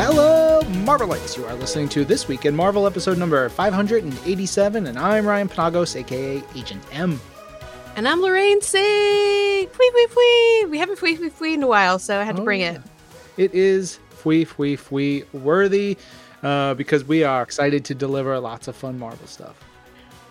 Hello, Marvelites! You are listening to This Week in Marvel episode number 587, and I'm Ryan Penagos, aka Agent M. And I'm Lorraine Cink. Fwee, fwee, fwee. We haven't fwee, fwee, fwee in a while, so I had to Oh, bring yeah. it. It is fwee, fwee, fwee worthy uh, because we are excited to deliver lots of fun Marvel stuff.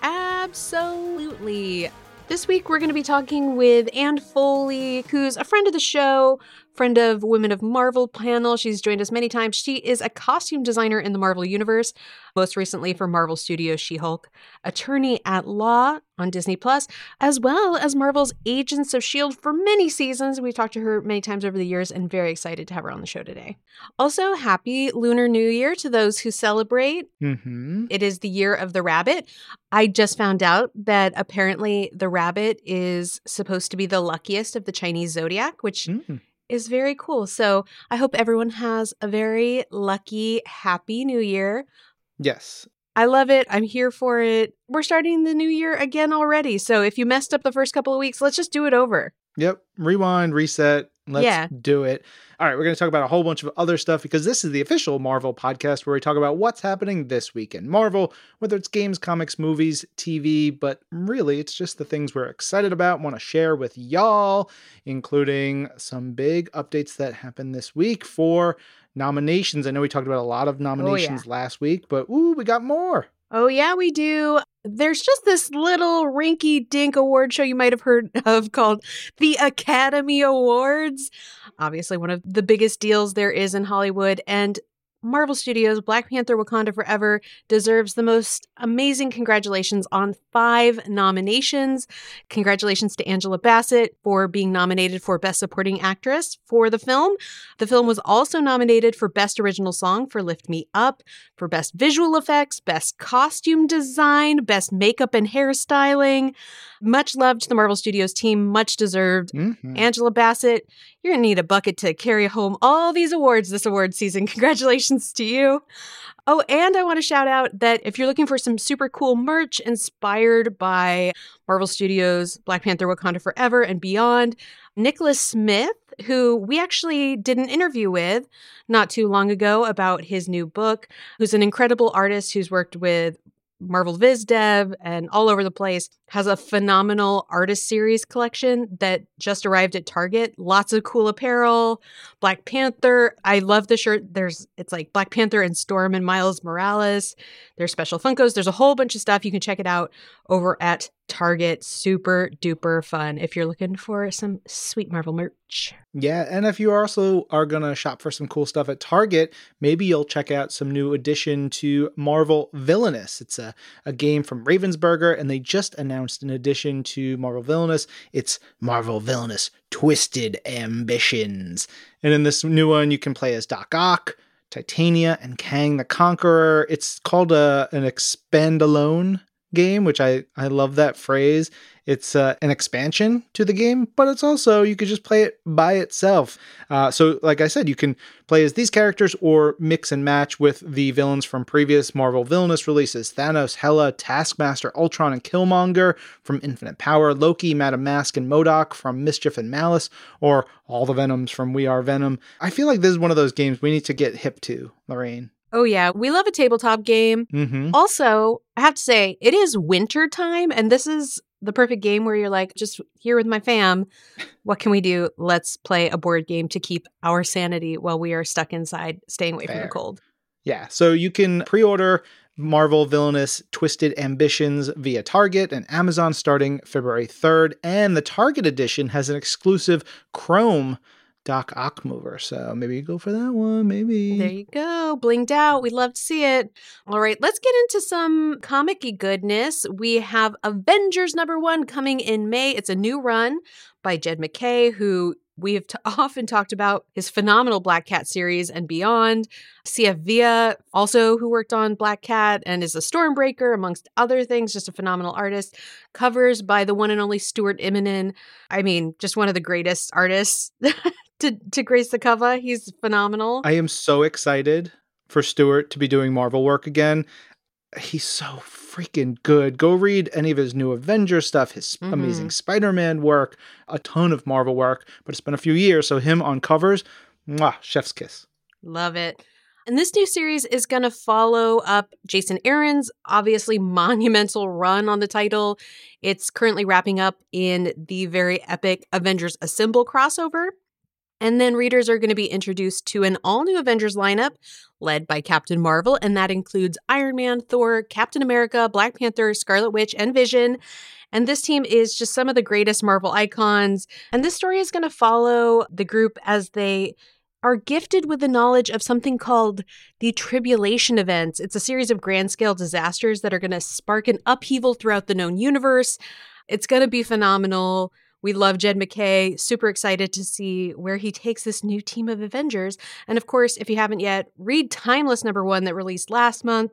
Absolutely. This week, we're going to be talking with Ann Foley, who's a friend of the show, friend of Women of Marvel panel. She's joined us many times. She is a costume designer in the Marvel Universe, most recently for Marvel Studios She Hulk, attorney at law on Disney Plus, as well as Marvel's Agents of S.H.I.E.L.D. For many seasons. We've talked to her many times over the years and very excited to have her on the show today. Also, happy Lunar New Year to those who celebrate. Mm-hmm. It is the year of the rabbit. I just found out that apparently the rabbit is supposed to be the luckiest of the Chinese zodiac, which Mm. Is very cool. So I hope everyone has a very lucky, happy new year. Yes. I love it. I'm here for it. We're starting the new year again already. So if you messed up the first couple of weeks, let's just do it over. Yep. Rewind, reset. Let's Yeah. do it. All right. We're going to talk about a whole bunch of other stuff because this is the official Marvel podcast where we talk about what's happening this week in Marvel, whether it's games, comics, movies, TV, but really it's just the things we're excited about, want to share with y'all, including some big updates that happened this week for nominations. I know we talked about a lot of oh, nominations last week, but ooh, we got more. Oh, yeah, we do. There's just this little rinky dink award show you might have heard of called the Academy Awards. Obviously, one of the biggest deals there is in Hollywood. And Marvel Studios' Black Panther Wakanda Forever deserves the most amazing congratulations on five nominations. Congratulations to Angela Bassett for being nominated for Best Supporting Actress for the film. The film was also nominated for Best Original Song for Lift Me Up, for Best Visual Effects, Best Costume Design, Best Makeup and Hairstyling. Much love to the Marvel Studios team, much deserved. Mhm. Angela Bassett, you're going to need a bucket to carry home all these awards this award season. Congratulations to you. Oh, and I want to shout out that if you're looking for some super cool merch inspired by Marvel Studios, Black Panther Wakanda Forever, and beyond, Nicholas Smith, who we actually did an interview with not too long ago about his new book, who's an incredible artist who's worked with Marvel Viz Dev and all over the place, has a phenomenal artist series collection that just arrived at Target. Lots of cool apparel. Black Panther. I love the shirt. There's it's like Black Panther and Storm and Miles Morales. There's special Funkos. There's a whole bunch of stuff. You can check it out over at Target. Super duper fun if you're looking for some sweet Marvel merch. Yeah, and if you also are gonna shop for some cool stuff at Target, maybe you'll check out some new addition to Marvel Villainous. It's a, a game from Ravensburger, and they just announced an addition to Marvel Villainous. It's Marvel Villainous Twisted Ambitions. And in this new one, you can play as Doc Ock, Titania, and Kang the Conqueror. It's called a, an expand alone game, which I, I love that phrase. It's uh, an expansion to the game, but it's also, you could just play it by itself. Uh, so, like I said, you can play as these characters or mix and match with the villains from previous Marvel Villainous releases Thanos, Hela, Taskmaster, Ultron, and Killmonger from Infinite Power, Loki, Madame Masque, and MODOK from Mischief and Malice, or all the Venoms from We Are Venom. I feel like this is one of those games we need to get hip to, Lorraine. Oh yeah, we love a tabletop game. Mm-hmm. Also, I have to say, it is winter time, and this is the perfect game where you're like, just here with my fam. What can we do? Let's play a board game to keep our sanity while we are stuck inside, staying away from the cold. Yeah, so you can pre order Marvel Villainous Twisted Ambitions via Target and Amazon starting February 3rd. And the Target edition has an exclusive Chrome Doc Ock mover. So maybe you go for that one. Maybe. There you go, blinged out. We'd love to see it. All right, let's get into some comic goodness. We have Avengers number one coming in May. It's a new run by Jed MacKay, who we have t- often talked about his phenomenal Black Cat series and beyond. CF Villa, also who worked on Black Cat and is a Stormbreaker, amongst other things, just a phenomenal artist. Covers by the one and only Stuart Immonen. I mean, just one of the greatest artists to, to grace the cover. He's phenomenal. I am so excited for Stewart to be doing Marvel work again. He's so freaking good. Go read any of his new Avenger stuff, his Mhm. amazing Spider Man work, a ton of Marvel work, but it's been a few years. So, him on covers, mwah, chef's kiss. Love it. And this new series is going to follow up Jason Aaron's obviously monumental run on the title. It's currently wrapping up in the very epic Avengers Assemble crossover. And then readers are going to be introduced to an all new Avengers lineup led by Captain Marvel, and that includes Iron Man, Thor, Captain America, Black Panther, Scarlet Witch, and Vision. And this team is just some of the greatest Marvel icons. And this story is going to follow the group as they are gifted with the knowledge of something called the tribulation events. It's a series of grand scale disasters that are going to spark an upheaval throughout the known universe. It's going to be phenomenal. We love Jed MacKay, Super excited to see where he takes this new team of Avengers. And of course, if you haven't yet, read Timeless number one that released last month,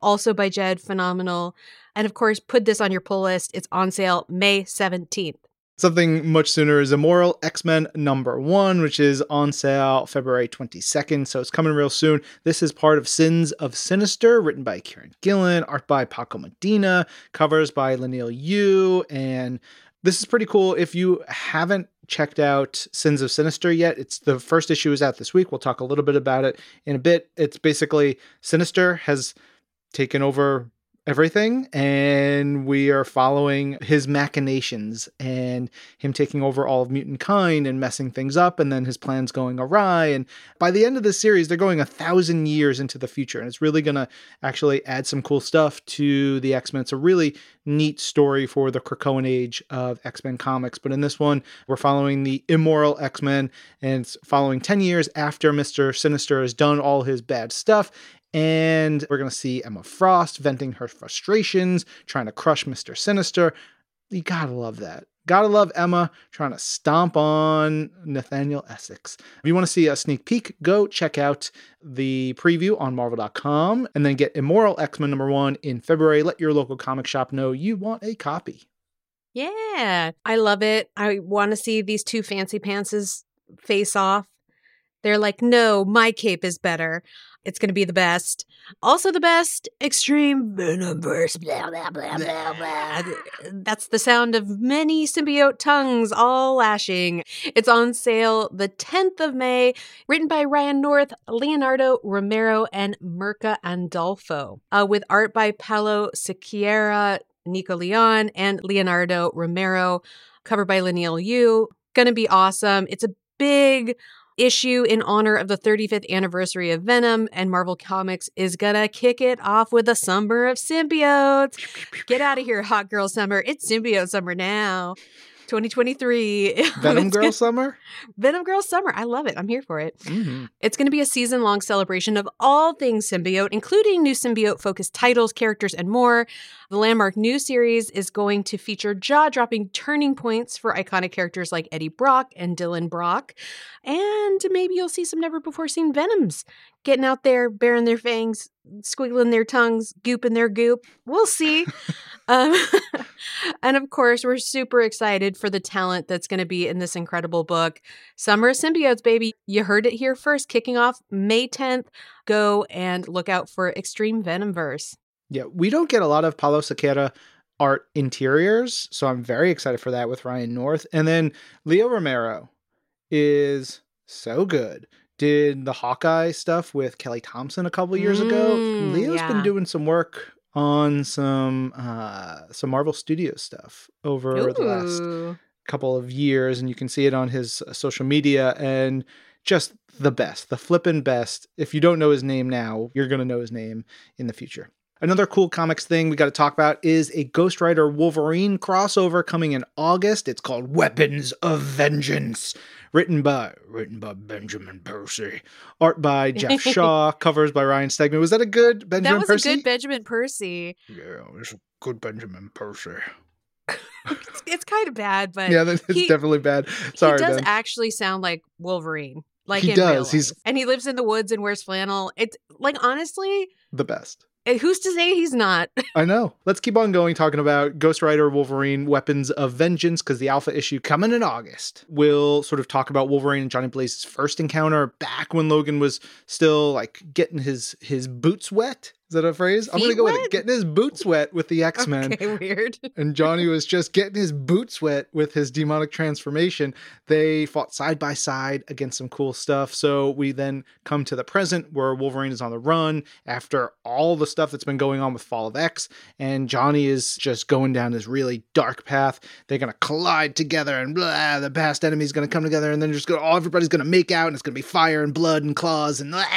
also by Jed. Phenomenal. And of course, put this on your pull list. It's on sale May 17th. Something much sooner is Immoral X Men number one, which is on sale February 22nd. So it's coming real soon. This is part of Sins of Sinister, written by Kieron Gillen, art by Paco Medina, covers by Leinil Yu, and this is pretty cool. If you haven't checked out Sins of Sinister yet, it's the first issue is out this week. We'll talk a little bit about it in a bit. It's basically Sinister has taken over everything and we are following his machinations and him taking over all of mutant kind and messing things up and then his plans going awry. And by the end of the series they're going a thousand years into the future and it's really going to actually add some cool stuff to the x-men. It's a really neat story for the krakoan age of x-men comics but in this one we're following the immoral x-men and it's following 10 years after mr sinister has done all his bad stuff and we're going to see Emma Frost venting her frustrations, trying to crush Mr. Sinister. You gotta love that. Gotta love Emma trying to stomp on Nathaniel Essex. If you want to see a sneak peek, go check out the preview on Marvel.com and then get Immoral X Men number one in February. Let your local comic shop know you want a copy. Yeah, I love it. I want to see these two fancy pantses face off. They're like, no, my cape is better. It's going to be the best. Also, the best Extreme Venomverse. Blah, blah, blah, blah, blah. That's the sound of many symbiote tongues all lashing. It's on sale the 10th of May, written by Ryan North, Leonardo Romero, and Mirka Andolfo, uh, with art by Paulo Siqueira, Nico Leon, and Leonardo Romero, covered by Leinil Yu. Gonna be awesome. It's a big issue in honor of the 35th anniversary of Venom, and Marvel Comics is gonna kick it off with a summer of symbiotes. Get out of here, hot girl summer. It's symbiote summer now. 2023. Venom Girl Summer? Venom Girl Summer. I love it. I'm here for it. Mm-hmm. It's going to be a season long celebration of all things symbiote, including new symbiote focused titles, characters, and more. The landmark new series is going to feature jaw dropping turning points for iconic characters like Eddie Brock and Dylan Brock. And maybe you'll see some never before seen Venoms getting out there, baring their fangs, squiggling their tongues, gooping their goop. We'll see. um, and of course, we're super excited for the talent that's going to be in this incredible book. Summer of Symbiotes, baby. You heard it here first, kicking off May 10th. Go and look out for Extreme Venomverse. Yeah, we don't get a lot of Paulo Siqueira art interiors, so I'm very excited for that with Ryan North. And then Leo Romero is so good. Did the Hawkeye stuff with Kelly Thompson a couple years ago. Mm, Leo's yeah. been doing some work on some uh some Marvel Studios stuff over the last couple of years and you can see it on his uh, social media and just the best, the flippin' best. If you don't know his name now, you're going to know his name in the future. Another cool comics thing we got to talk about is a Ghost Rider Wolverine crossover coming in August. It's called Weapons of Vengeance, written by written by Benjamin Percy, art by Geoff Shaw, covers by Ryan Stegman. Was that a good Benjamin That was Percy? a good Benjamin Percy. yeah, it's a good Benjamin Percy. It's, it's kind of bad, but Yeah, it's he- definitely bad. Sorry, he does Ben. actually sound like Wolverine. Like He does. He's- and he lives in the woods and wears flannel. It's like honestly, the best. Eh, who's to say he's not? I know. Let's keep on going talking about Ghost Rider Wolverine Weapons of Vengeance because the alpha issue coming in August will sort of talk about Wolverine and Johnny Blaze's first encounter back when Logan was still like getting his his boots wet Is that a phrase? I'm gonna Feet go with it. Getting his boots wet with the X Men. Okay, weird. and Johnny was just getting his boots wet with his demonic transformation. They fought side by side against some cool stuff. So we then come to the present where Wolverine is on the run after all the stuff that's been going on with Fall of X, and Johnny is just going down this really dark path. They're gonna collide together, and blah, the past enemy's gonna come together, and then just go, oh, everybody's gonna make out, and it's gonna be fire and blood and claws and. blah.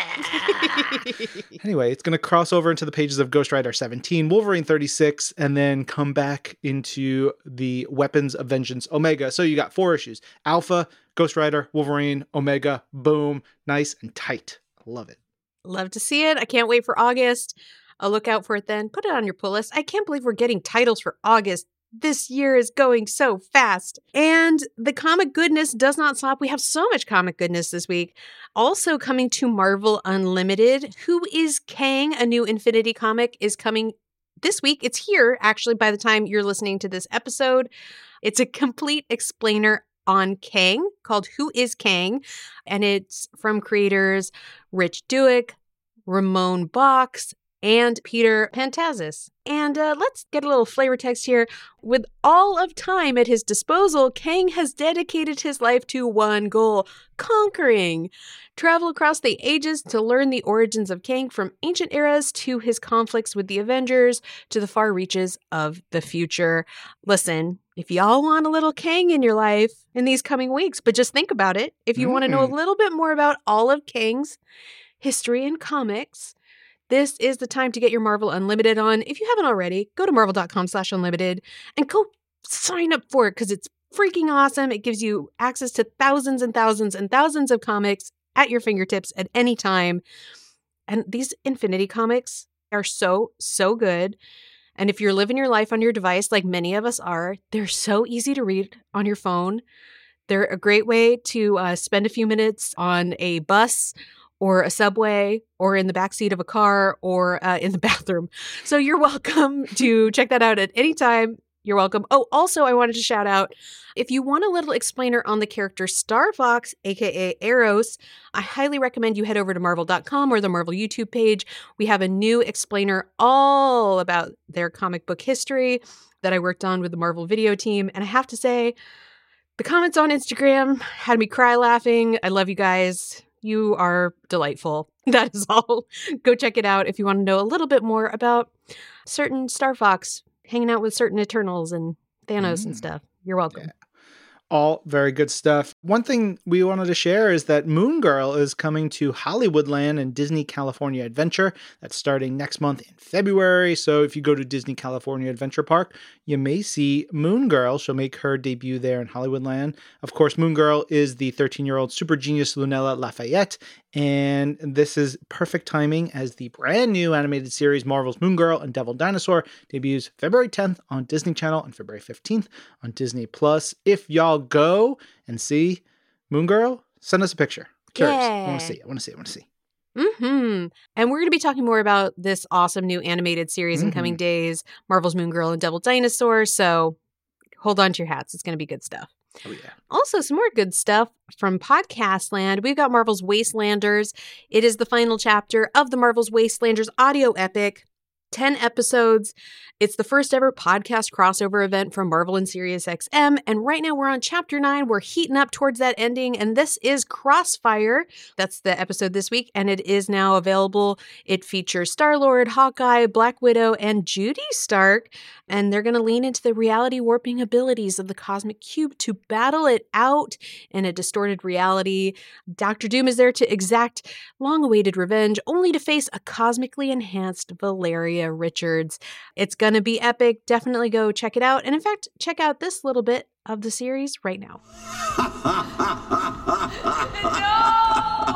Anyway, it's going to cross over into the pages of Ghost Rider 17, Wolverine 36, and then come back into the Weapons of Vengeance Omega. So you got four issues Alpha, Ghost Rider, Wolverine, Omega, boom, nice and tight. Love it. Love to see it. I can't wait for August. I'll look out for it then. Put it on your pull list. I can't believe we're getting titles for August. This year is going so fast. And the comic goodness does not stop. We have so much comic goodness this week. Also coming to Marvel Unlimited, Who is Kang? A new Infinity comic is coming this week. It's here, actually, by the time you're listening to this episode. It's a complete explainer on Kang called Who is Kang? And it's from creators Rich Douek, Ramon Bachs, and Peter Pantazis. And uh, let's get a little flavor text here. With all of time at his disposal, Kang has dedicated his life to one goal conquering. Travel across the ages to learn the origins of Kang from ancient eras to his conflicts with the Avengers to the far reaches of the future. Listen, if y'all want a little Kang in your life in these coming weeks, but just think about it. If you want to know a Mm. little bit more about all of Kang's history and comics, this is the time to get your Marvel Unlimited on. If you haven't already, go to marvel.com slash unlimited and go sign up for it because it's freaking awesome. It gives you access to thousands and thousands and thousands of comics at your fingertips at any time. And these Infinity comics are so, so good. And if you're living your life on your device, like many of us are, they're so easy to read on your phone. They're a great way to uh, spend a few minutes on a bus or a subway or in the backseat of a car or uh, in the bathroom. So you're welcome to check that out at any time. You're welcome. Oh, also, I wanted to shout out if you want a little explainer on the character Star Fox, aka Eros, I highly recommend you head over to marvel.com or the Marvel YouTube page. We have a new explainer all about their comic book history that I worked on with the Marvel video team. And I have to say, the comments on Instagram had me cry laughing. I love you guys. You are delightful. That is all. Go check it out if you want to know a little bit more about certain Star Fox hanging out with certain Eternals and Thanos and Mm. stuff. You're welcome. Yeah. All very good stuff. One thing we wanted to share is that Moon Girl is coming to Hollywoodland and Disney California Adventure. That's starting next month in February. So if you go to Disney California Adventure Park, you may see Moon Girl. She'll make her debut there in Hollywoodland. Of course, Moon Girl is the 13 year old super genius Lunella Lafayette. And this is perfect timing as the brand new animated series Marvel's Moon Girl and Devil Dinosaur debuts February 10th on Disney Channel and February 15th on Disney Plus. If y'all go and see Moon Girl, send us a picture. Curious. I want to see. I want to see. I want to see. hmm And we're going to be talking more about this awesome new animated series in coming days Marvel's Moon Girl and Devil Dinosaur. So hold on to your hats. It's going to be good stuff. Oh yeah. Also, some more good stuff from Podcast Land. We've got Marvel's Wastelanders. It is the final chapter of the Marvel's Wastelanders audio epic. 10 episodes. It's the first ever podcast crossover event from Marvel and Sirius XM. And right now we're on chapter nine. We're heating up towards that ending. And this is Crossfire. That's the episode this week. And it is now available. It features Star Lord, Hawkeye, Black Widow, and Judy Stark. And they're going to lean into the reality warping abilities of the Cosmic Cube to battle it out in a distorted reality. Doctor Doom is there to exact long awaited revenge, only to face a cosmically enhanced Valeria Richards. It's going to be epic. Definitely go check it out. And in fact, check out this little bit of the series right now.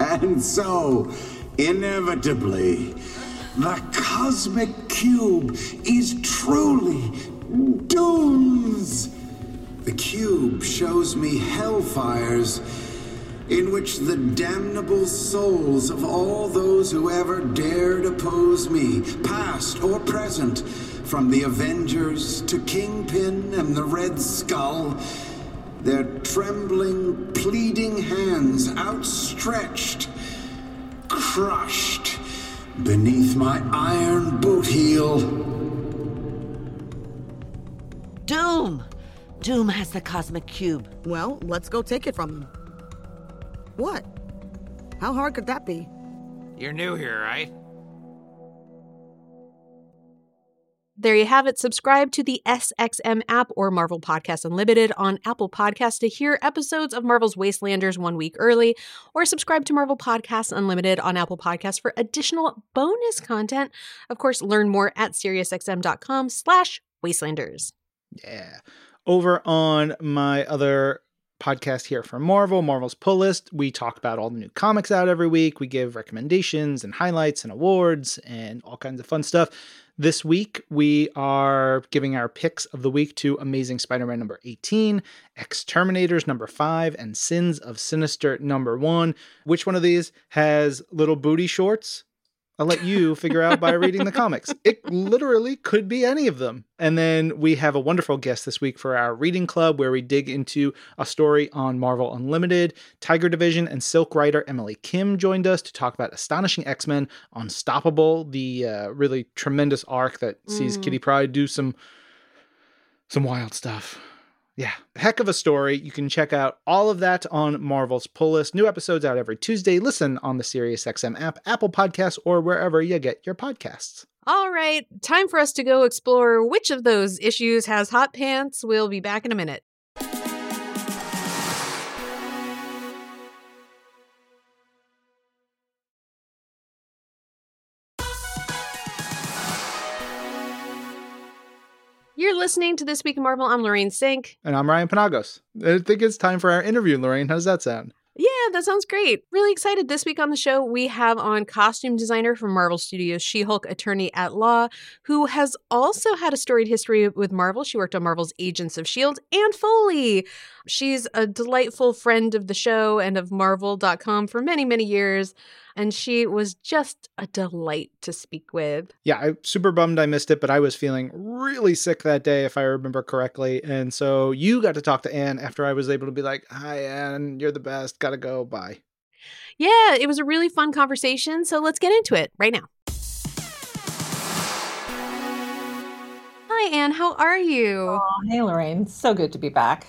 And so, inevitably, the cosmic cube is truly Doom's. The cube shows me hellfires in which the damnable souls of all those who ever dared oppose me, past or present, from the Avengers to Kingpin and the Red Skull, their trembling, pleading hands outstretched, crushed, beneath my iron boot heel. Doom! Doom has the cosmic cube. Well, let's go take it from him. What? How hard could that be? You're new here, right? There you have it. Subscribe to the SXM app or Marvel Podcast Unlimited on Apple Podcasts to hear episodes of Marvel's Wastelanders one week early, or subscribe to Marvel Podcasts Unlimited on Apple Podcasts for additional bonus content. Of course, learn more at SiriusXM.com slash Wastelanders. Yeah. Over on my other podcast here from Marvel, Marvel's Pull List, we talk about all the new comics out every week. We give recommendations and highlights and awards and all kinds of fun stuff. This week, we are giving our picks of the week to Amazing Spider Man number 18, X-Terminators number 5, and Sins of Sinister number 1. Which one of these has little booty shorts? I'll let you figure out by reading the comics. It literally could be any of them. And then we have a wonderful guest this week for our reading club where we dig into a story on Marvel Unlimited. Tiger Division and Silk writer Emily Kim joined us to talk about Astonishing X Men Unstoppable, the uh, really tremendous arc that sees Mm. Kitty Pryde do some some wild stuff. Yeah, heck of a story. You can check out all of that on Marvel's Pull List. New episodes out every Tuesday. Listen on the SiriusXM app, Apple Podcasts, or wherever you get your podcasts. All right, time for us to go explore which of those issues has hot pants. We'll be back in a minute. You're listening to This Week in Marvel. I'm Lorraine Cink. And I'm Ryan Penagos. I think it's time for our interview, Lorraine. How does that sound? Yeah, that sounds great. Really excited. This week on the show, we have on costume designer from Marvel Studios, She Hulk attorney at law, who has also had a storied history with Marvel. She worked on Marvel's Agents of S.H.I.E.L.D. and Foley. She's a delightful friend of the show and of Marvel.com for many, many years. And she was just a delight to speak with. Yeah, I'm super bummed I missed it, but I was feeling really sick that day, if I remember correctly. And so you got to talk to Ann after I was able to be like, Hi, Ann, you're the best. Gotta go. Bye. Yeah, it was a really fun conversation. So let's get into it right now. Hi, Ann. How are you? Oh, hey, Lorraine. So good to be back.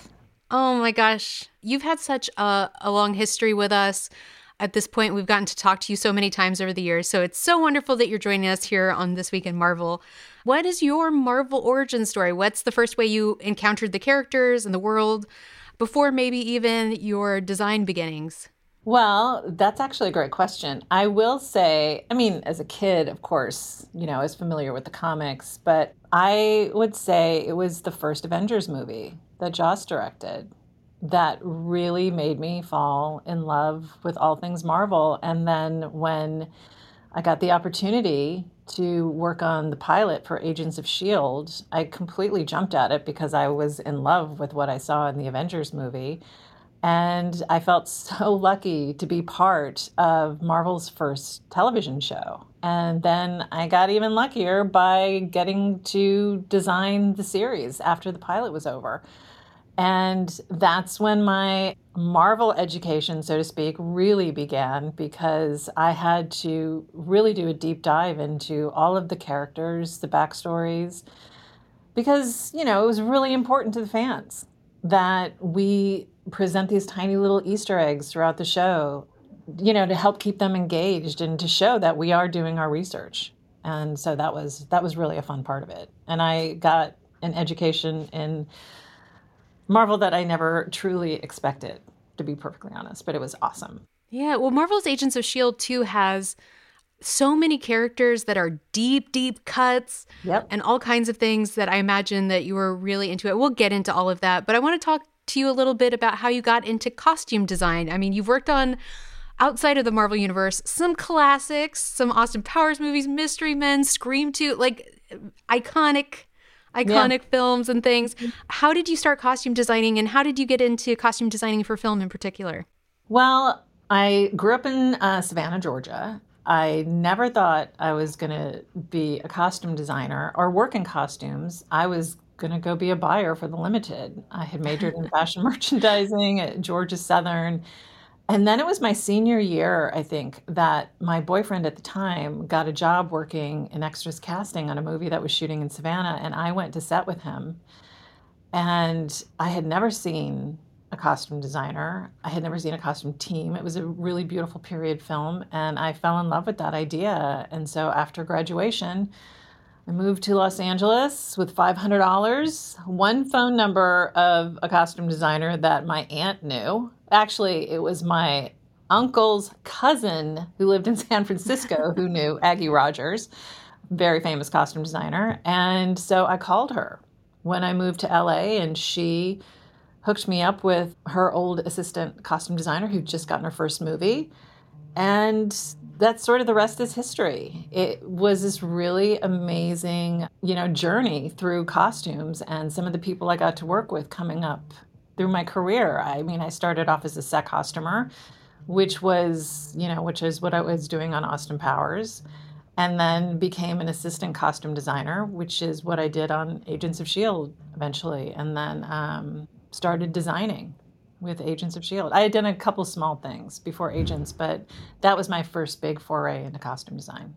Oh my gosh. You've had such a, a long history with us. At this point, we've gotten to talk to you so many times over the years. So it's so wonderful that you're joining us here on This Week in Marvel. What is your Marvel origin story? What's the first way you encountered the characters and the world before maybe even your design beginnings? Well, that's actually a great question. I will say, I mean, as a kid, of course, you know, I was familiar with the comics, but I would say it was the first Avengers movie that Joss directed that really made me fall in love with all things Marvel. And then when I got the opportunity to work on the pilot for Agents of S.H.I.E.L.D., I completely jumped at it because I was in love with what I saw in the Avengers movie. And I felt so lucky to be part of Marvel's first television show. And then I got even luckier by getting to design the series after the pilot was over. And that's when my Marvel education, so to speak, really began because I had to really do a deep dive into all of the characters, the backstories, because, you know, it was really important to the fans that we present these tiny little Easter eggs throughout the show, you know, to help keep them engaged and to show that we are doing our research. And so that was that was really a fun part of it. And I got an education in Marvel that I never truly expected, to be perfectly honest, but it was awesome. Yeah, well, Marvel's Agents of S.H.I.E.L.D. too has so many characters that are deep, deep cuts Yep. and all kinds of things that I imagine that you were really into it. We'll get into all of that, but I want to talk to you a little bit about how you got into costume design. I mean, you've worked on outside of the Marvel universe some classics, some Austin Powers movies, Mystery Men, Scream 2, like iconic iconic films and things. How did you start costume designing and how did you get into costume designing for film in particular? Well, I grew up in uh, Savannah, Georgia. I never thought I was going to be a costume designer or work in costumes. I was going to go be a buyer for the Limited. I had majored in fashion merchandising at Georgia Southern. And then it was my senior year, I think, that my boyfriend at the time got a job working in extras casting on a movie that was shooting in Savannah. And I went to set with him. And I had never seen a costume designer, I had never seen a costume team. It was a really beautiful period film. And I fell in love with that idea. And so after graduation, I moved to Los Angeles with $500, one phone number of a costume designer that my aunt knew. Actually, it was my uncle's cousin who lived in San Francisco who knew Aggie Rodgers, very famous costume designer. And so I called her when I moved to LA, and she hooked me up with her old assistant costume designer who'd just gotten her first movie. And that's sort of the rest is history. It was this really amazing, you know, journey through costumes and some of the people I got to work with coming up through my career. I mean, I started off as a set costumer, which was, you know, which is what I was doing on Austin Powers, and then became an assistant costume designer, which is what I did on Agents of S.H.I.E.L.D. eventually, and then um, started designing with Agents of S.H.I.E.L.D. I had done a couple small things before Agents, but that was my first big foray into costume design.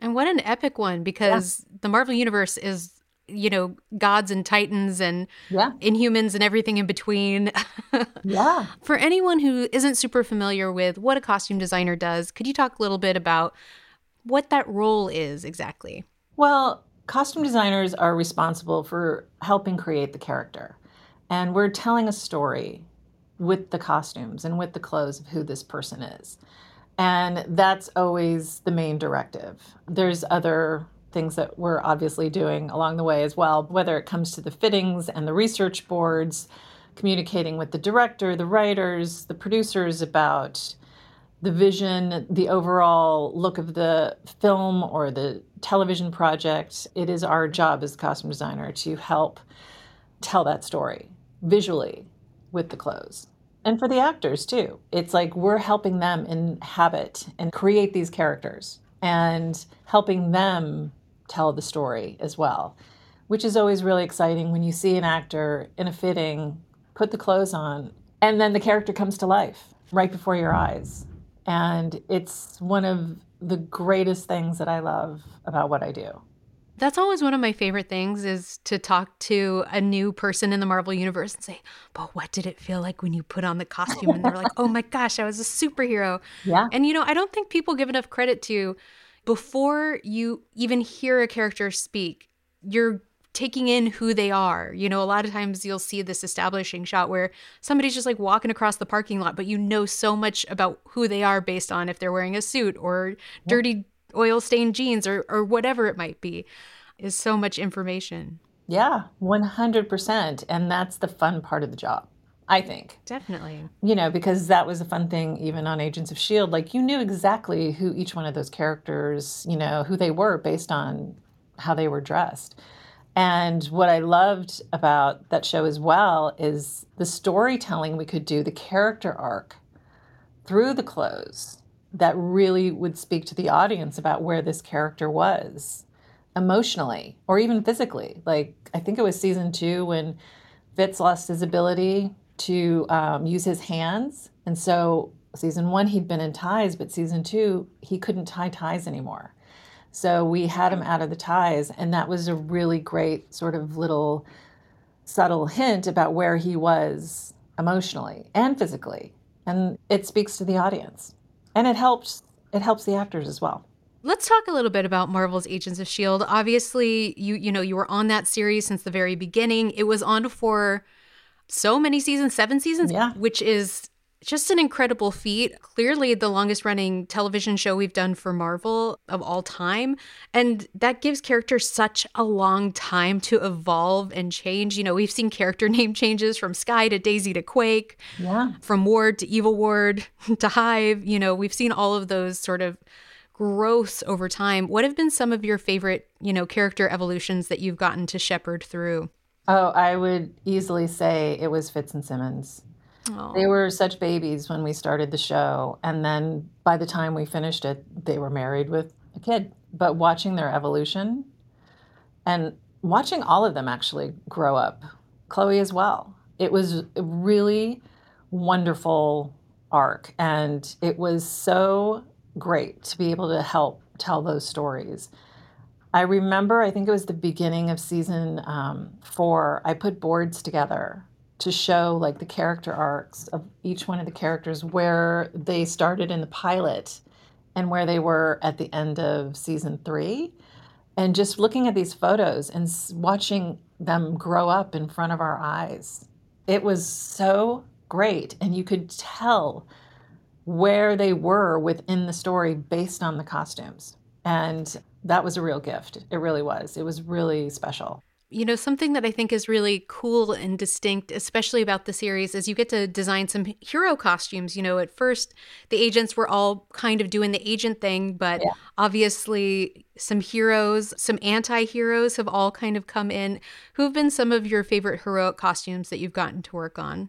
And what an epic one because yeah. the Marvel Universe is, you know, gods and titans and yeah. inhumans and everything in between. yeah. For anyone who isn't super familiar with what a costume designer does, could you talk a little bit about what that role is exactly? Well, costume designers are responsible for helping create the character. And we're telling a story with the costumes and with the clothes of who this person is. And that's always the main directive. There's other things that we're obviously doing along the way as well, whether it comes to the fittings and the research boards, communicating with the director, the writers, the producers about the vision, the overall look of the film or the television project. It is our job as costume designer to help tell that story visually with the clothes. And for the actors too. It's like we're helping them inhabit and create these characters and helping them tell the story as well, which is always really exciting when you see an actor in a fitting put the clothes on and then the character comes to life right before your eyes. And it's one of the greatest things that I love about what I do. That's always one of my favorite things is to talk to a new person in the Marvel universe and say, "But what did it feel like when you put on the costume?" And they're like, "Oh my gosh, I was a superhero." Yeah. And you know, I don't think people give enough credit to before you even hear a character speak, you're taking in who they are. You know, a lot of times you'll see this establishing shot where somebody's just like walking across the parking lot, but you know so much about who they are based on if they're wearing a suit or dirty oil stained jeans or, or whatever it might be is so much information. Yeah, 100%. And that's the fun part of the job. I think. Definitely. You know, because that was a fun thing even on Agents of S.H.I.E.L.D. Like, you knew exactly who each one of those characters, you know, who they were based on how they were dressed. And what I loved about that show as well is the storytelling we could do, the character arc through the clothes that really would speak to the audience about where this character was emotionally or even physically. Like, I think it was season two when Fitz lost his ability to um, use his hands. And so, season one, he'd been in ties, but season two, he couldn't tie ties anymore. So, we had him out of the ties. And that was a really great sort of little subtle hint about where he was emotionally and physically. And it speaks to the audience and it helps it helps the actors as well. Let's talk a little bit about Marvel's Agents of Shield. Obviously, you you know, you were on that series since the very beginning. It was on for so many seasons, 7 seasons, yeah. which is just an incredible feat. Clearly, the longest running television show we've done for Marvel of all time. And that gives characters such a long time to evolve and change. You know, we've seen character name changes from Skye to Daisy to Quake, yeah. from Ward to Evil Ward to Hive. You know, we've seen all of those sort of growths over time. What have been some of your favorite, you know, character evolutions that you've gotten to shepherd through? Oh, I would easily say it was Fitz and Simmons. Aww. They oh. were such babies when we started the show. And then by the time we finished it, they were married with a kid. But watching their evolution and watching all of them actually grow up, Chloe as well, it was a really wonderful arc. And it was so great to be able to help tell those stories. I remember, I think it was the beginning of season um, four, I put boards together to show like the character arcs of each one of the characters, where they started in the pilot and where they were at the end of season three. And just looking at these photos and watching them grow up in front of our eyes, it was so great. And you could tell where they were within the story based on the costumes. And that was a real gift. It really was. It was really special. You know, something that I think is really cool and distinct, especially about the series, is you get to design some hero costumes. You know, at first, the agents were all kind of doing the agent thing, but yeah. obviously, some heroes, some anti heroes have all kind of come in. Who have been some of your favorite heroic costumes that you've gotten to work on?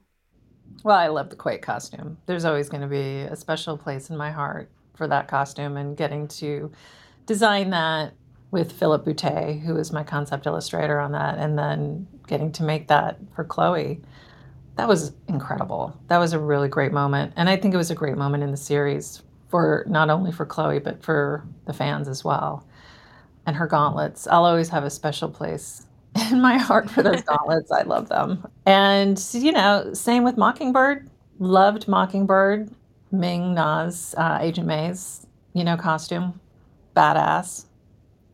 Well, I love the Quake costume. There's always going to be a special place in my heart for that costume and getting to design that with Phillip Boutte, who is my concept illustrator on that, and then getting to make that for Chloe. That was incredible. That was a really great moment. And I think it was a great moment in the series for not only for Chloe, but for the fans as well. And her gauntlets. I'll always have a special place in my heart for those gauntlets. I love them. And, you know, same with Mockingbird. Loved Mockingbird, Ming Na's uh, Agent May's, you know, costume. Badass.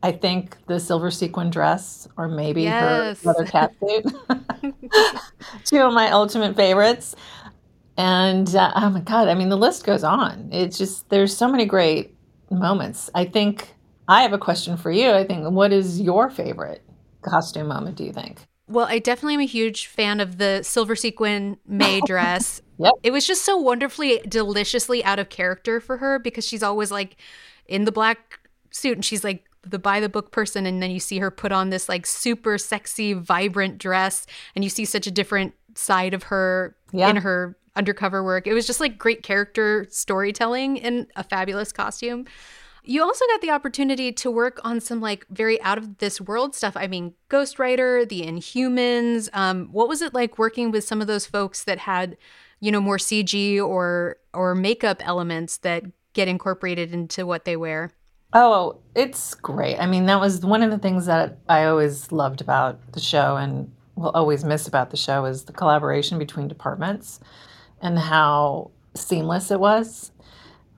I think the silver sequin dress, or maybe yes. her leather cat suit. Two of my ultimate favorites. And uh, oh my God, I mean, the list goes on. It's just, there's so many great moments. I think I have a question for you. I think, what is your favorite costume moment, do you think? Well, I definitely am a huge fan of the silver sequin May dress. yep. It was just so wonderfully, deliciously out of character for her because she's always like in the black suit and she's like the by the book person and then you see her put on this like super sexy vibrant dress and you see such a different side of her yeah. in her undercover work it was just like great character storytelling in a fabulous costume you also got the opportunity to work on some like very out of this world stuff. I mean, Ghost Rider The Inhumans. Um, what was it like working with some of those folks that had, you know, more CG or or makeup elements that get incorporated into what they wear? Oh, it's great. I mean, that was one of the things that I always loved about the show and will always miss about the show is the collaboration between departments and how seamless it was.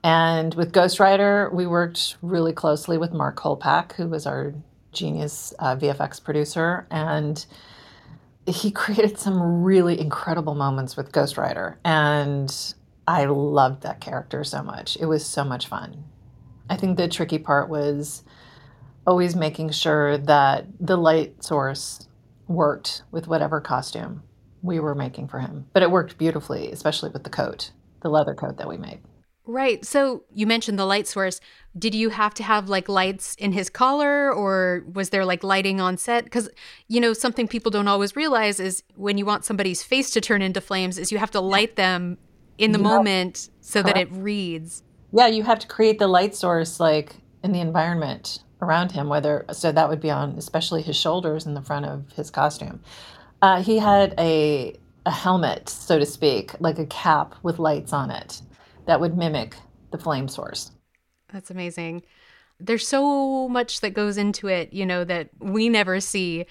And with Ghost Rider, we worked really closely with Mark Kolpack, who was our genius uh, VFX producer. And he created some really incredible moments with Ghost Rider. And I loved that character so much. It was so much fun. I think the tricky part was always making sure that the light source worked with whatever costume we were making for him. But it worked beautifully, especially with the coat, the leather coat that we made. Right. So you mentioned the light source. Did you have to have like lights in his collar or was there like lighting on set? Because, you know, something people don't always realize is when you want somebody's face to turn into flames, is you have to light them in the moment so Correct. that it reads yeah, you have to create the light source like in the environment around him, whether so that would be on especially his shoulders in the front of his costume. Uh, he had a a helmet, so to speak, like a cap with lights on it that would mimic the flame source. That's amazing. There's so much that goes into it, you know, that we never see,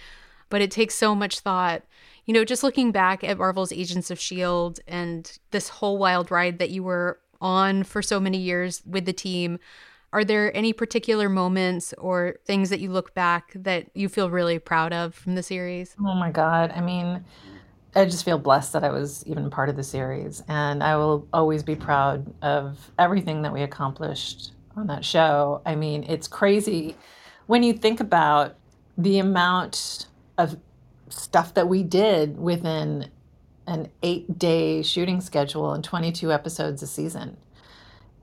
but it takes so much thought. You know, just looking back at Marvel's Agents of S.H.I.E.L.D. and this whole wild ride that you were on for so many years with the team. Are there any particular moments or things that you look back that you feel really proud of from the series? Oh my God. I mean, I just feel blessed that I was even part of the series. And I will always be proud of everything that we accomplished on that show. I mean, it's crazy when you think about the amount of stuff that we did within an eight day shooting schedule and 22 episodes a season.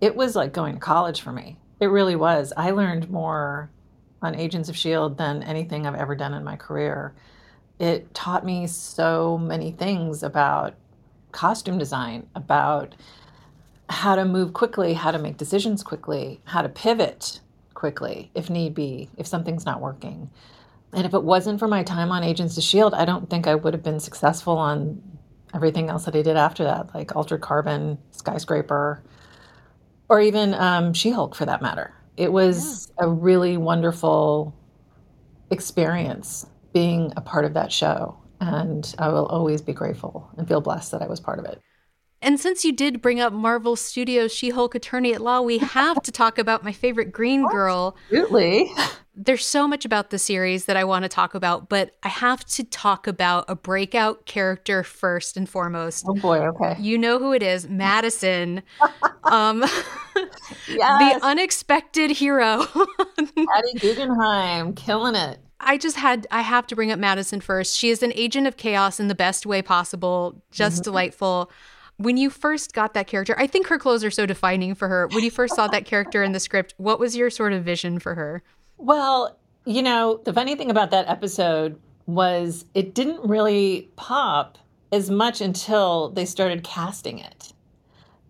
It was like going to college for me. It really was. I learned more on Agents of S.H.I.E.L.D. than anything I've ever done in my career. It taught me so many things about costume design, about how to move quickly, how to make decisions quickly, how to pivot quickly if need be, if something's not working. And if it wasn't for my time on Agents of S.H.I.E.L.D., I don't think I would have been successful on everything else that he did after that, like Altered Carbon, Skyscraper, or even um, She Hulk for that matter. It was a really wonderful experience being a part of that show. And I will always be grateful and feel blessed that I was part of it. And since you did bring up Marvel Studios She Hulk Attorney at Law, we have to talk about my favorite Green Girl. Absolutely. There's so much about the series that I want to talk about, but I have to talk about a breakout character first and foremost. Oh boy, okay. You know who it is, Madison. um, Yes. the unexpected hero. Patty Guggenheim, killing it. I just had I have to bring up Madison first. She is an agent of chaos in the best way possible, just delightful. When you first got that character, I think her clothes are so defining for her. When you first saw that character in the script, what was your sort of vision for her? Well, you know, the funny thing about that episode was it didn't really pop as much until they started casting it.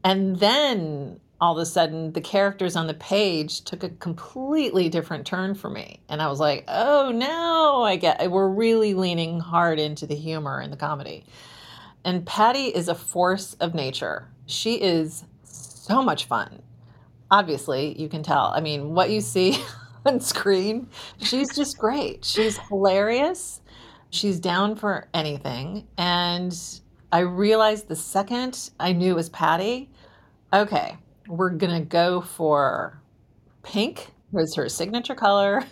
And then all of a sudden, the characters on the page took a completely different turn for me. And I was like, oh no, I get we're really leaning hard into the humor and the comedy. And Patty is a force of nature. She is so much fun. Obviously, you can tell. I mean, what you see on screen, she's just great. She's hilarious. She's down for anything. And I realized the second I knew it was Patty, okay, we're going to go for pink was her signature color.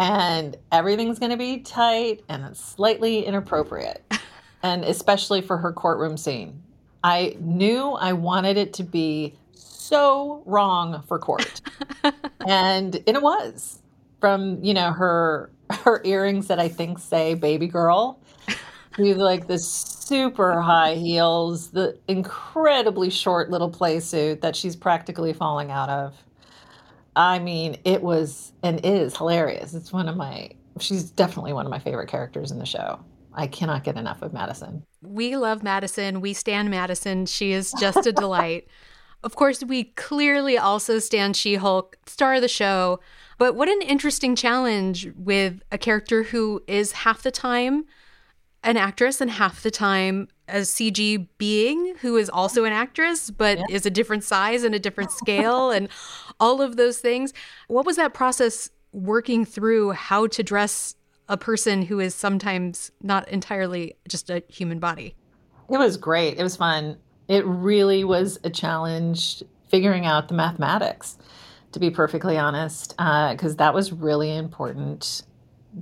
And everything's going to be tight and slightly inappropriate and especially for her courtroom scene. I knew I wanted it to be so wrong for court. and, and it was from, you know, her her earrings that I think say baby girl to like the super high heels, the incredibly short little play suit that she's practically falling out of. I mean, it was and is hilarious. It's one of my she's definitely one of my favorite characters in the show. I cannot get enough of Madison. We love Madison. We stand Madison. She is just a delight. Of course, we clearly also stand She Hulk, star of the show. But what an interesting challenge with a character who is half the time an actress and half the time a CG being who is also an actress, but is a different size and a different scale and all of those things. What was that process working through how to dress a person who is sometimes not entirely just a human body? It was great. It was fun. It really was a challenge figuring out the mathematics, to be perfectly honest, because that was really important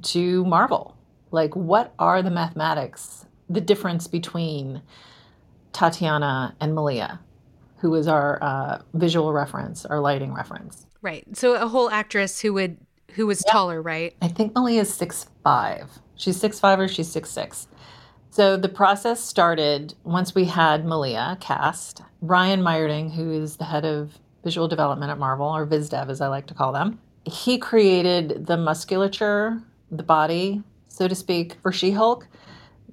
to Marvel. Like, what are the mathematics, the difference between Tatiana and Malia, who was our uh, visual reference, our lighting reference? Right. So a whole actress who would who was taller, right? I think Malia's six five. She's six five or she's six six. So the process started once we had Malia cast. Ryan Meinerding, who is the head of visual development at Marvel, or VizDev as I like to call them, he created the musculature, the body, so to speak, for She-Hulk.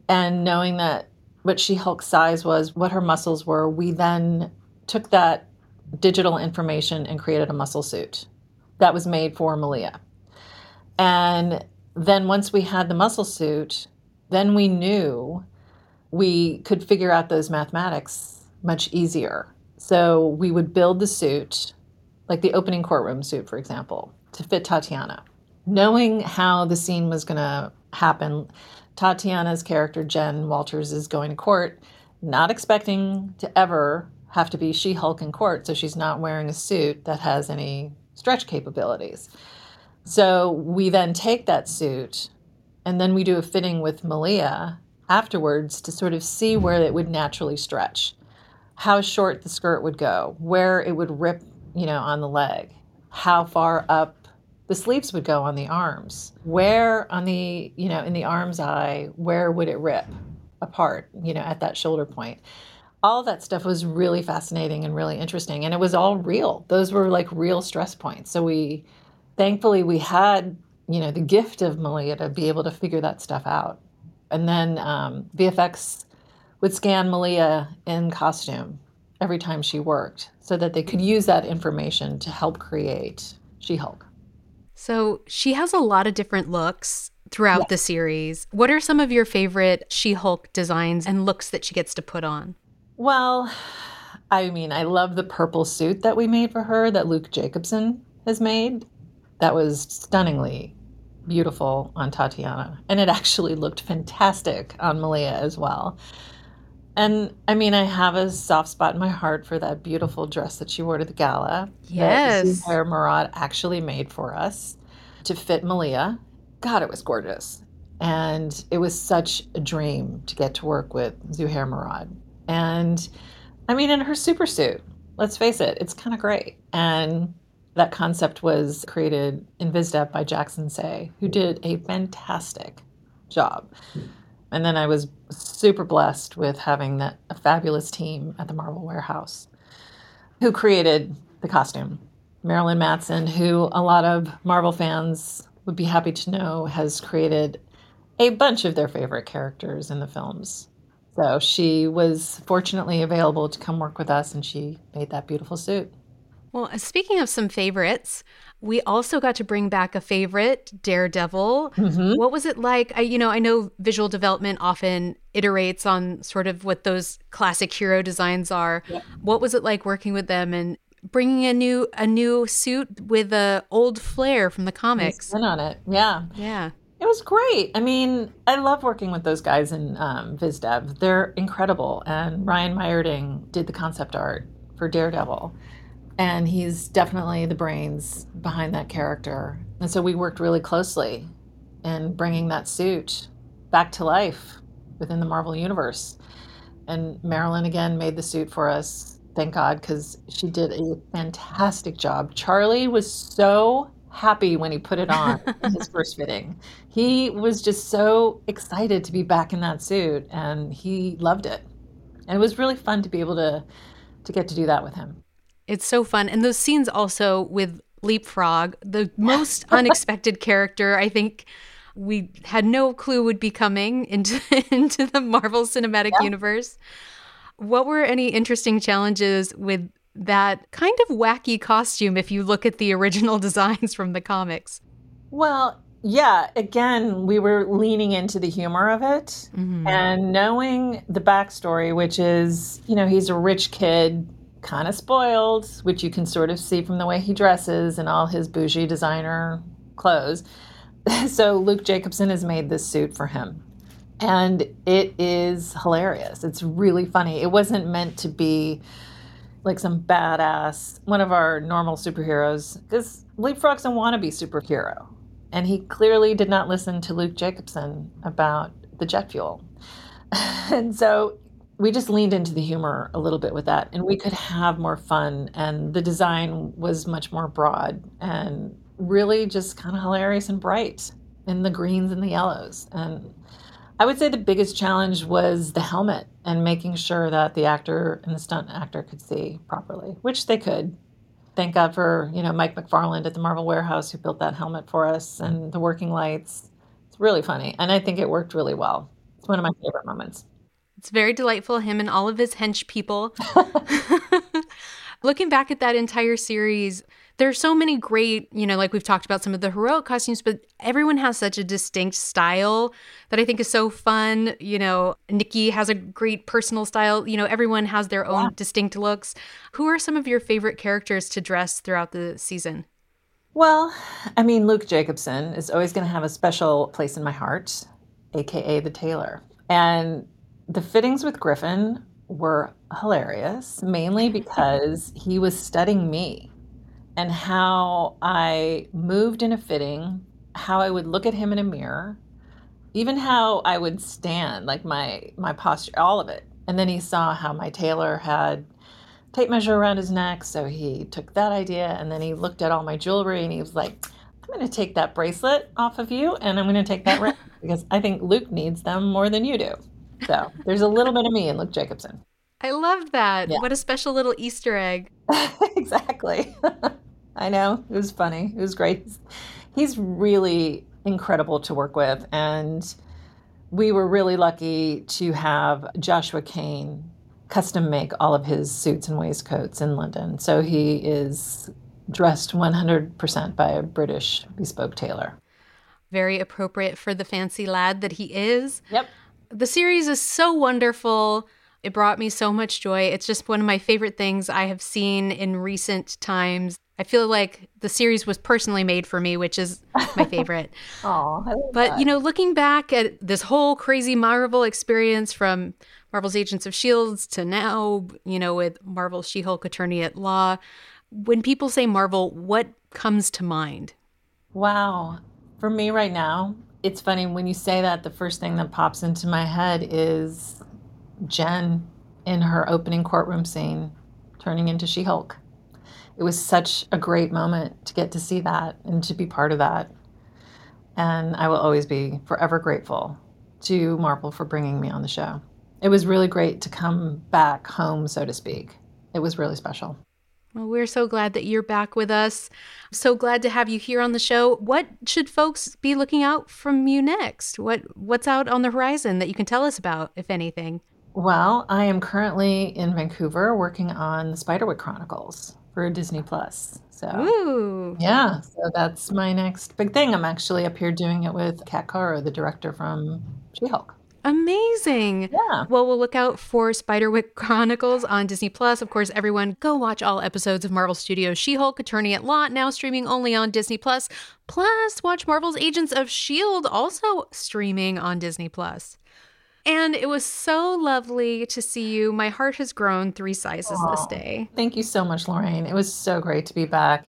And knowing that what She-Hulk's size was, what her muscles were, we then took that digital information and created a muscle suit that was made for Malia. And then once we had the muscle suit, then we knew we could figure out those mathematics much easier. So we would build the suit, like the opening courtroom suit, for example, to fit Tatiana. Knowing how the scene was going to happen, Tatiana's character, Jen Walters, is going to court, not expecting to ever have to be She Hulk in court. So she's not wearing a suit that has any stretch capabilities. So we then take that suit and then we do a fitting with Malia afterwards to sort of see where it would naturally stretch, how short the skirt would go, where it would rip, you know, on the leg, how far up the sleeves would go on the arms, where on the, you know, in the arm's eye, where would it rip apart, you know, at that shoulder point. All that stuff was really fascinating and really interesting. And it was all real. Those were like real stress points. So we, thankfully, we had, you know, the gift of Malia to be able to figure that stuff out. And then um, VFX would scan Malia in costume every time she worked so that they could use that information to help create She Hulk. So she has a lot of different looks. throughout the series. What are some of your favorite She Hulk designs and looks that she gets to put on? Well, I mean, I love the purple suit that we made for her that Luke Jacobson has made. That was stunningly beautiful on Tatiana. And it actually looked fantastic on Malia as well. And I mean, I have a soft spot in my heart for that beautiful dress that she wore to the gala. Yes. That Zuhair Murad actually made for us to fit Malia. God, it was gorgeous. And it was such a dream to get to work with Zuhair Murad. And I mean, in her super suit, let's face it, it's kind of great. And that concept was created in VizDev by Jackson Sze, who did a fantastic job. And then I was super blessed with having that a fabulous team at the Marvel Warehouse who created the costume. Marilyn Matson, who a lot of Marvel fans would be happy to know has created a bunch of their favorite characters in the films. So she was fortunately available to come work with us and she made that beautiful suit. Well, uh, speaking of some favorites, we also got to bring back a favorite, Daredevil. Mhm. What was it like? I, you know, I know visual development often iterates on sort of what those classic hero designs are. What was it like working with them and bringing a new a new suit with a old flair from the comics? Spin on it. Yeah. Yeah. It was great. I mean, I love working with those guys in um, VizDev. They're incredible. And Ryan Meinerding did the concept art for Daredevil. And he's definitely the brains behind that character. And so we worked really closely in bringing that suit back to life within the Marvel Universe. And Marilyn again made the suit for us. Thank God, because she did a fantastic job. Charlie was so happy when he put it on his first fitting. He was just so excited to be back in that suit and he loved it. And it was really fun to be able to to get to do that with him. It's so fun. And those scenes also with Leapfrog, the most unexpected character, I think we had no clue would be coming into into the Marvel Cinematic Universe. What were any interesting challenges with that kind of wacky costume if you look at the original designs from the comics? Well, yeah, again, we were leaning into the humor of it mm-hmm. and knowing the backstory, which is, you know, he's a rich kid, kind of spoiled, which you can sort of see from the way he dresses and all his bougie designer clothes. so Luke Jacobson has made this suit for him. And it is hilarious. It's really funny. It wasn't meant to be like some badass, one of our normal superheroes, because Leapfrog's a wannabe superhero. And he clearly did not listen to Luke Jacobson about the jet fuel. and so we just leaned into the humor a little bit with that, and we could have more fun. And the design was much more broad and really just kind of hilarious and bright in the greens and the yellows. And I would say the biggest challenge was the helmet and making sure that the actor and the stunt actor could see properly, which they could. Thank God for, you know, Mike McFarland at the Marvel Warehouse who built that helmet for us and the working lights. It's really funny. And I think it worked really well. It's one of my favorite moments. It's very delightful, him and all of his hench people. Looking back at that entire series, there's so many great, you know, like we've talked about some of the heroic costumes, but everyone has such a distinct style that I think is so fun. You know, Nikki has a great personal style. You know, everyone has their own distinct looks. Who are some of your favorite characters to dress throughout the season? Well, I mean, Luke Jacobson is always going to have a special place in my heart, aka the tailor. And the fittings with Griffin were hilarious, mainly because he was studying me and how I moved in a fitting, how I would look at him in a mirror, even how I would stand, like my my posture, all of it. And then he saw how my tailor had tape measure around his neck, so he took that idea and then he looked at all my jewelry and he was like, "I'm going to take that bracelet off of you and I'm going to take that ring because I think Luke needs them more than you do." So, there's a little bit of me in Luke Jacobson. I love that. Yeah. What a special little Easter egg. exactly. I know. It was funny. It was great. He's really incredible to work with. And we were really lucky to have Joshua Kane custom make all of his suits and waistcoats in London. So he is dressed 100% by a British bespoke tailor. Very appropriate for the fancy lad that he is. Yep. The series is so wonderful. It brought me so much joy. It's just one of my favorite things I have seen in recent times. I feel like the series was personally made for me, which is my favorite. Oh, But, you know, looking back at this whole crazy Marvel experience from Marvel's Agents of Shields to now, you know, with Marvel's She Hulk Attorney at Law, when people say Marvel, what comes to mind? Wow. For me right now, it's funny when you say that, the first thing that pops into my head is Jen in her opening courtroom scene turning into She Hulk. It was such a great moment to get to see that and to be part of that. And I will always be forever grateful to Marvel for bringing me on the show. It was really great to come back home, so to speak. It was really special. Well, we're so glad that you're back with us. So glad to have you here on the show. What should folks be looking out from you next? What what's out on the horizon that you can tell us about, if anything? Well, I am currently in Vancouver working on the Spiderwick Chronicles for Disney Plus. So Ooh. yeah, so that's my next big thing. I'm actually up here doing it with Kat Coiro, the director from She-Hulk. Amazing. Yeah. Well, we'll look out for Spiderwick Chronicles on Disney Plus. Of course, everyone go watch all episodes of Marvel Studios She-Hulk Attorney at Law, now streaming only on Disney Plus. Plus, watch Marvel's Agents of Shield also streaming on Disney Plus. And it was so lovely to see you. My heart has grown three sizes this day. Thank you so much, Lorraine. It was so great to be back.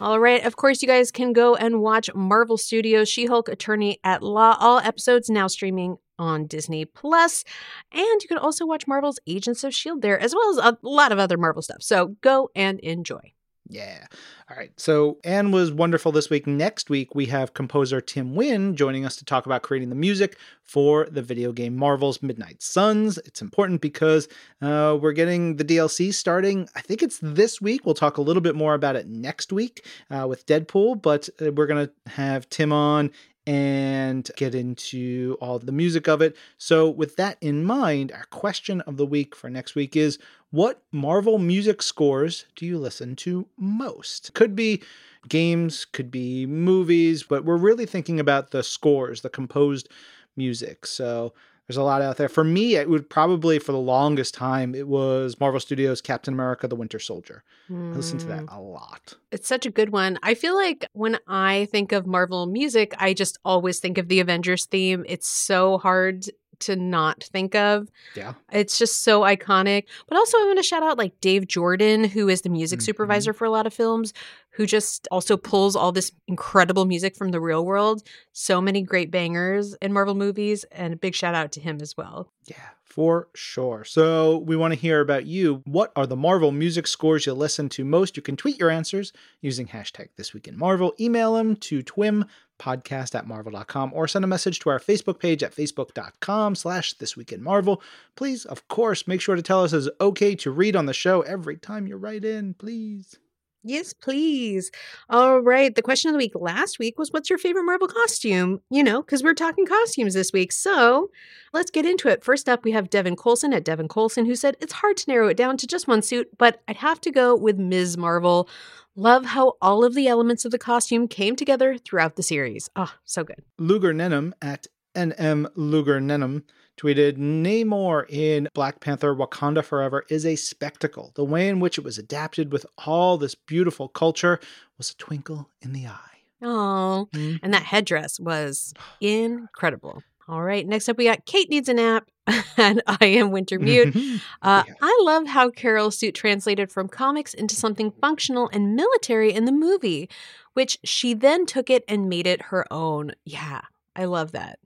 All right. Of course, you guys can go and watch Marvel Studios She Hulk Attorney at Law. All episodes now streaming on Disney Plus. And you can also watch Marvel's Agents of S.H.I.E.L.D. there, as well as a lot of other Marvel stuff. So go and enjoy. Yeah. All right. So Ann was wonderful this week. Next week, we have composer Tim Wynn joining us to talk about creating the music for the video game Marvel's Midnight Suns. It's important because uh, we're getting the DLC starting. I think it's this week. We'll talk a little bit more about it next week uh, with Deadpool, but uh, we're going to have Tim on and get into all the music of it. So, with that in mind, our question of the week for next week is what Marvel music scores do you listen to most? Could be games, could be movies, but we're really thinking about the scores, the composed music. So, there's a lot out there. For me, it would probably, for the longest time, it was Marvel Studios' Captain America: The Winter Soldier. I listen to that Mm, a lot. It's such a good one. I feel like when I think of Marvel music, I just always think of the Avengers theme. It's so hard to not think of. Yeah. It's just so iconic. But also, I want to shout out like Dave Jordan, who is the music Mhm. supervisor for a lot of films, who just also pulls all this incredible music from the real world. So many great bangers in Marvel movies, and a big shout out to him as well. Yeah, for sure. So we want to hear about you. What are the Marvel music scores you listen to most? You can tweet your answers using hashtag This Week in Marvel. Email them to twim podcast at marvel.com or send a message to our facebook page at facebook.com slash this week in marvel please of course make sure to tell us it's okay to read on the show every time you write in please Yes, please. All right. The question of the week last week was what's your favorite Marvel costume? You know, because we're talking costumes this week. So let's get into it. First up, we have Devin Colson at Devin Colson, who said it's hard to narrow it down to just one suit, but I'd have to go with Ms. Marvel. Love how all of the elements of the costume came together throughout the series. Oh, so good. luger nenum at nm luger nenum tweeted namor in black panther wakanda forever is a spectacle the way in which it was adapted with all this beautiful culture was a twinkle in the eye Oh, Mhm. and that headdress was incredible. All right. Next up, we got Kate Needs a Nap, and I am Winter Mute. Uh, Yeah. I love how Carol's suit translated from comics into something functional and military in the movie, which she then took it and made it her own. Yeah, I love that.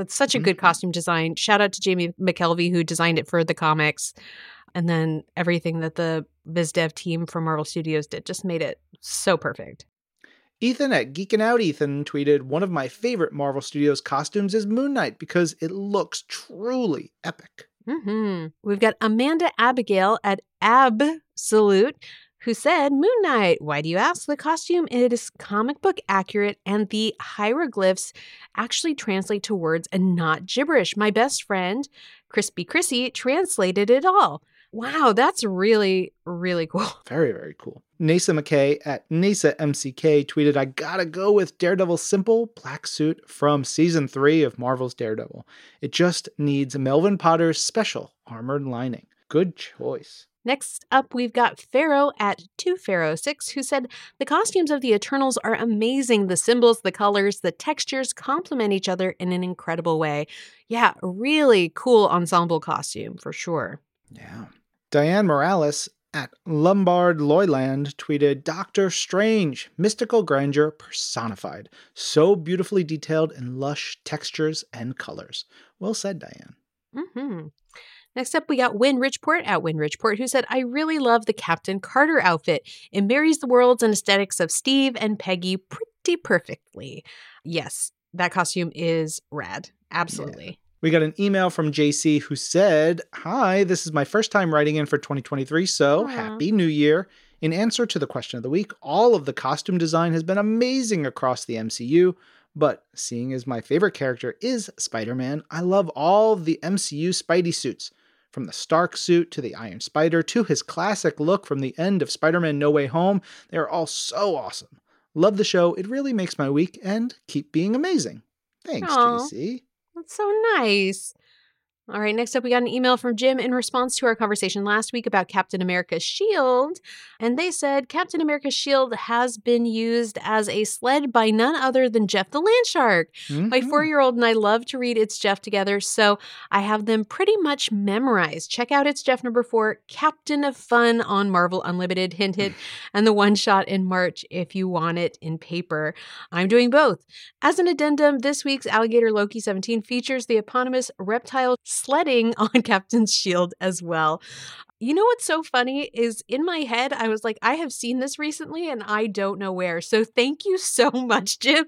That's such a good costume design. Shout out to Jamie McKelvie who designed it for the comics. And then everything that the VizDev team from Marvel Studios did just made it so perfect. Ethan at Geekin' Out Ethan tweeted, One of my favorite Marvel Studios costumes is Moon Knight because it looks truly epic. hmm We've got Amanda Abigail at Absolute who said, Moon Knight. Why do you ask? The costume it is comic book accurate and the hieroglyphs actually translate to words and not gibberish. My best friend, Crispy Chrissy, translated it all. Wow, that's really, really cool. Very, very cool. Nasa McKay at Nasa MCK tweeted, I gotta go with Daredevil Simple Black Suit from season three of Marvel's Daredevil. It just needs Melvin Potter's special armored lining. Good choice. Next up, we've got Pharaoh at 2Pharaoh6, who said, The costumes of the Eternals are amazing. The symbols, the colors, the textures complement each other in an incredible way. Yeah, really cool ensemble costume for sure. Yeah. Diane Morales at Lombard Loyland tweeted Doctor Strange, mystical grandeur personified. So beautifully detailed in lush textures and colors. Well said, Diane. Mm-hmm. Next up, we got Win Richport at Win Richport, who said, I really love the Captain Carter outfit. It marries the worlds and aesthetics of Steve and Peggy pretty perfectly. Yes, that costume is rad. Absolutely. Yeah. We got an email from JC who said, Hi, this is my first time writing in for 2023, so Aww. happy new year. In answer to the question of the week, all of the costume design has been amazing across the MCU, but seeing as my favorite character is Spider Man, I love all the MCU Spidey suits. From the Stark suit to the Iron Spider to his classic look from the end of Spider Man No Way Home, they are all so awesome. Love the show. It really makes my week and keep being amazing. Thanks, Aww. JC. That's so nice. All right, next up, we got an email from Jim in response to our conversation last week about Captain America's shield. And they said Captain America's shield has been used as a sled by none other than Jeff the Landshark. Mm-hmm. My four year old and I love to read It's Jeff together, so I have them pretty much memorized. Check out It's Jeff number four, Captain of Fun on Marvel Unlimited, hint, hint, and the one shot in March if you want it in paper. I'm doing both. As an addendum, this week's Alligator Loki 17 features the eponymous reptile sledding on Captain's shield as well. You know what's so funny is in my head, I was like, I have seen this recently and I don't know where. So thank you so much, Jim,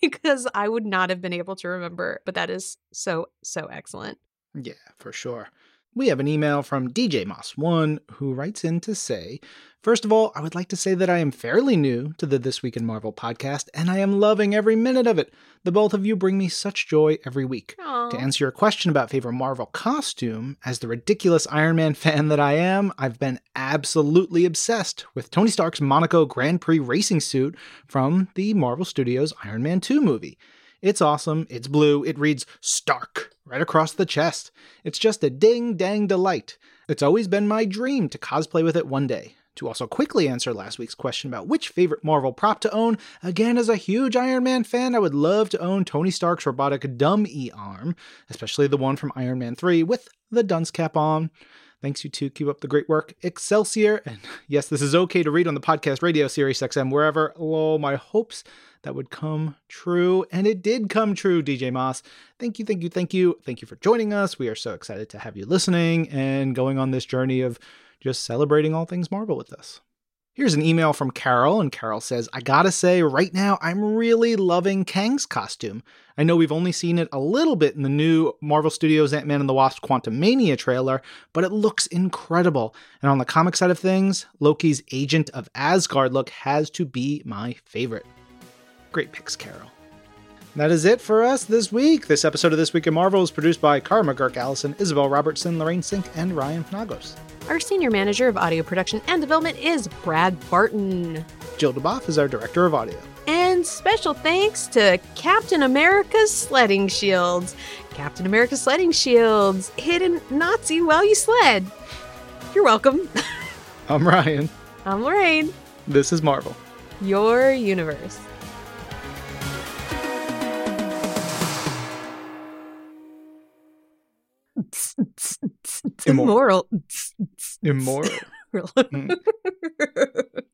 because I would not have been able to remember. But that is so, so excellent. Yeah, for sure. We have an email from DJ Moss1 who writes in to say, First of all, I would like to say that I am fairly new to the This Week in Marvel podcast, and I am loving every minute of it. The both of you bring me such joy every week. Aww. To answer your question about favorite Marvel costume, as the ridiculous Iron Man fan that I am, I've been absolutely obsessed with Tony Stark's Monaco Grand Prix racing suit from the Marvel Studios Iron Man 2 movie. It's awesome, it's blue, it reads Stark right across the chest. It's just a ding dang delight. It's always been my dream to cosplay with it one day. To also quickly answer last week's question about which favorite Marvel prop to own, again, as a huge Iron Man fan, I would love to own Tony Stark's robotic dumb E arm, especially the one from Iron Man 3 with the dunce cap on. Thanks, you two. Keep up the great work. Excelsior. And yes, this is okay to read on the podcast radio Sirius XM, wherever. Oh, my hopes that would come true. And it did come true, DJ Moss. Thank you, thank you, thank you. Thank you for joining us. We are so excited to have you listening and going on this journey of just celebrating all things Marvel with us. Here's an email from Carol, and Carol says, I gotta say, right now, I'm really loving Kang's costume. I know we've only seen it a little bit in the new Marvel Studios Ant Man and the Wasp Quantumania trailer, but it looks incredible. And on the comic side of things, Loki's Agent of Asgard look has to be my favorite. Great picks, Carol. That is it for us this week. This episode of This Week in Marvel is produced by Karma Girk Allison, Isabel Robertson, Lorraine Cink, and Ryan Penagos. Our senior manager of audio production and development is Brad Barton. Jill Duboff is our director of audio. And special thanks to Captain America's sledding shields. Captain America's sledding shields, hidden Nazi while you sled. You're welcome. I'm Ryan. I'm Lorraine. This is Marvel. Your universe. Immoral. Immoral. Immoral. Hmm.